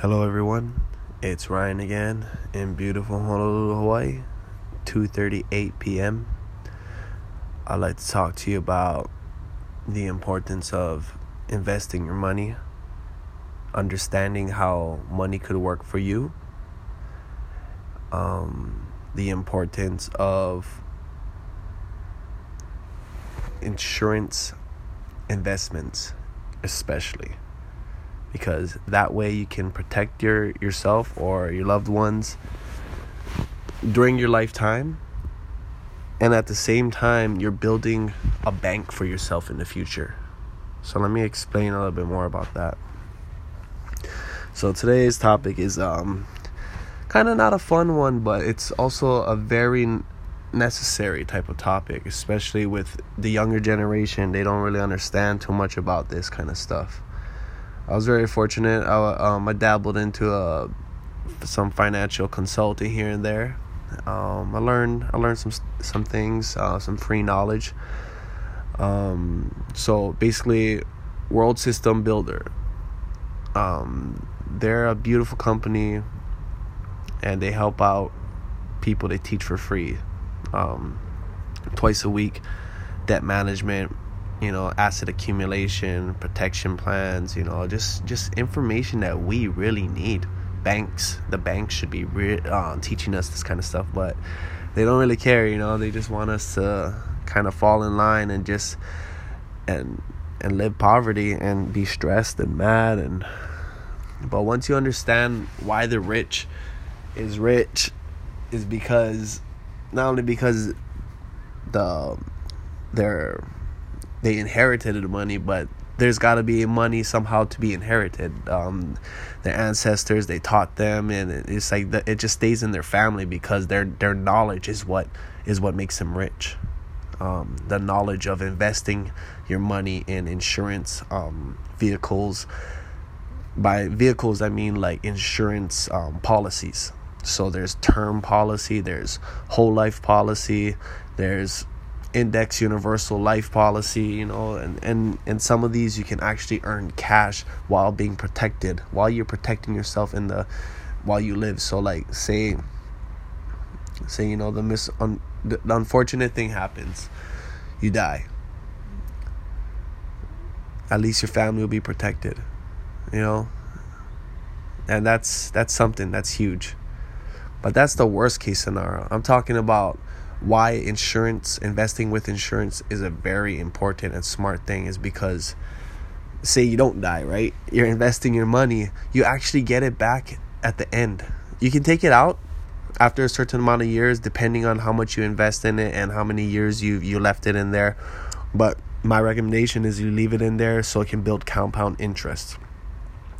Hello everyone. It's Ryan again in beautiful Honolulu, Hawaii. 2:38 p.m. I'd like to talk to you about the importance of investing your money, understanding how money could work for you, um, the importance of insurance investments, especially because that way you can protect your yourself or your loved ones during your lifetime. And at the same time you're building a bank for yourself in the future. So let me explain a little bit more about that. So today's topic is um kind of not a fun one but it's also a very necessary type of topic especially with the younger generation. They don't really understand too much about this kind of stuff I was very fortunate. I, um, I dabbled into uh, some financial consulting here and there. Um, I learned I learned some some things, uh, some free knowledge. Um, so basically, World System Builder. Um, they're a beautiful company, and they help out people. They teach for free, um, twice a week, debt management, you know asset accumulation protection plans you know just just information that we really need. Banks the banks should be re- uh, teaching us this kind of stuff but they don't really care you know they just want us to kind of fall in line and just and and live poverty and be stressed and mad and but once you understand why the rich is rich is because not only because the their they inherited the money, but there's got to be money somehow to be inherited. Um, their ancestors they taught them, and it's like the, it just stays in their family because their their knowledge is what is what makes them rich. Um, the knowledge of investing your money in insurance um, vehicles. By vehicles, I mean like insurance um, policies. So there's term policy, there's whole life policy, there's index universal life policy you know and and and some of these you can actually earn cash while being protected while you're protecting yourself in the while you live. So like say say you know the mis un, the, the unfortunate thing happens. You die. At least your family will be protected you know? And that's that's something that's huge. But that's the worst case scenario. I'm talking about why insurance investing with insurance is a very important and smart thing is because say you don't die right? You're investing your money you actually get it back at the end. You can take it out after a certain amount of years depending on how much you invest in it and how many years you you left it in there. But my recommendation is you leave it in there so it can build compound interest.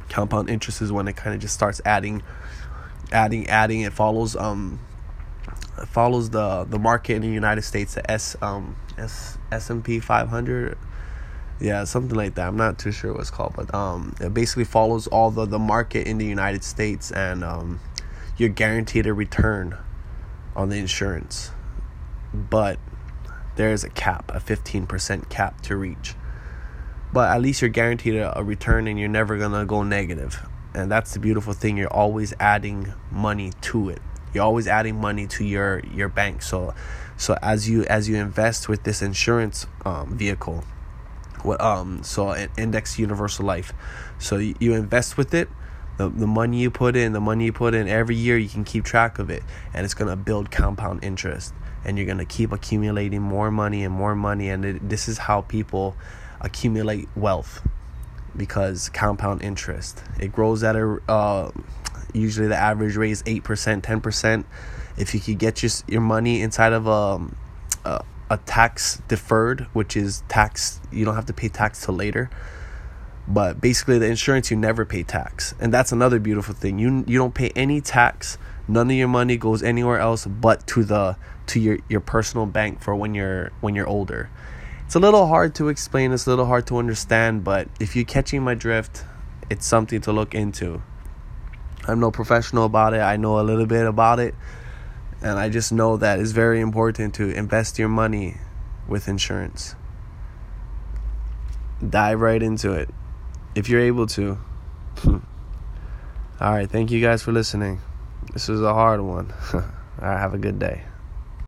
Compound interest is when it kind of just starts adding adding adding. It follows um follows the the market in the United States, the S um S S and P 500. Yeah, something like that. I'm not too sure what it's called, but um, it basically follows all the the market in the United States, and um, you're guaranteed a return on the insurance, but there is a cap, a 15% cap to reach. But at least you're guaranteed a, a return, and you're never gonna go negative. And that's the beautiful thing. You're always adding money to it you're always adding money to your your bank. So so as you as you invest with this insurance um, vehicle what um so index universal life. So you, you invest with it the, the money you put in the money you put in every year you can keep track of it and it's going to build compound interest and you're going to keep accumulating more money and more money and it, this is how people accumulate wealth because compound interest it grows at a uh, usually the average rate is 8% 10% if you could get your, your money inside of um, a, a tax deferred which is tax you don't have to pay tax till later. But basically the insurance you never pay tax. And that's another beautiful thing. You you don't pay any tax. None of your money goes anywhere else but to the to your your personal bank for when you're when you're older. It's a little hard to explain. It's a little hard to understand. But if you're catching my drift it's something to look into I'm no professional about it. I know a little bit about it. And I just know that it's very important to invest your money with insurance. Dive right into it if you're able to. All right, thank you guys for listening. This was a hard one. All right, have a good day.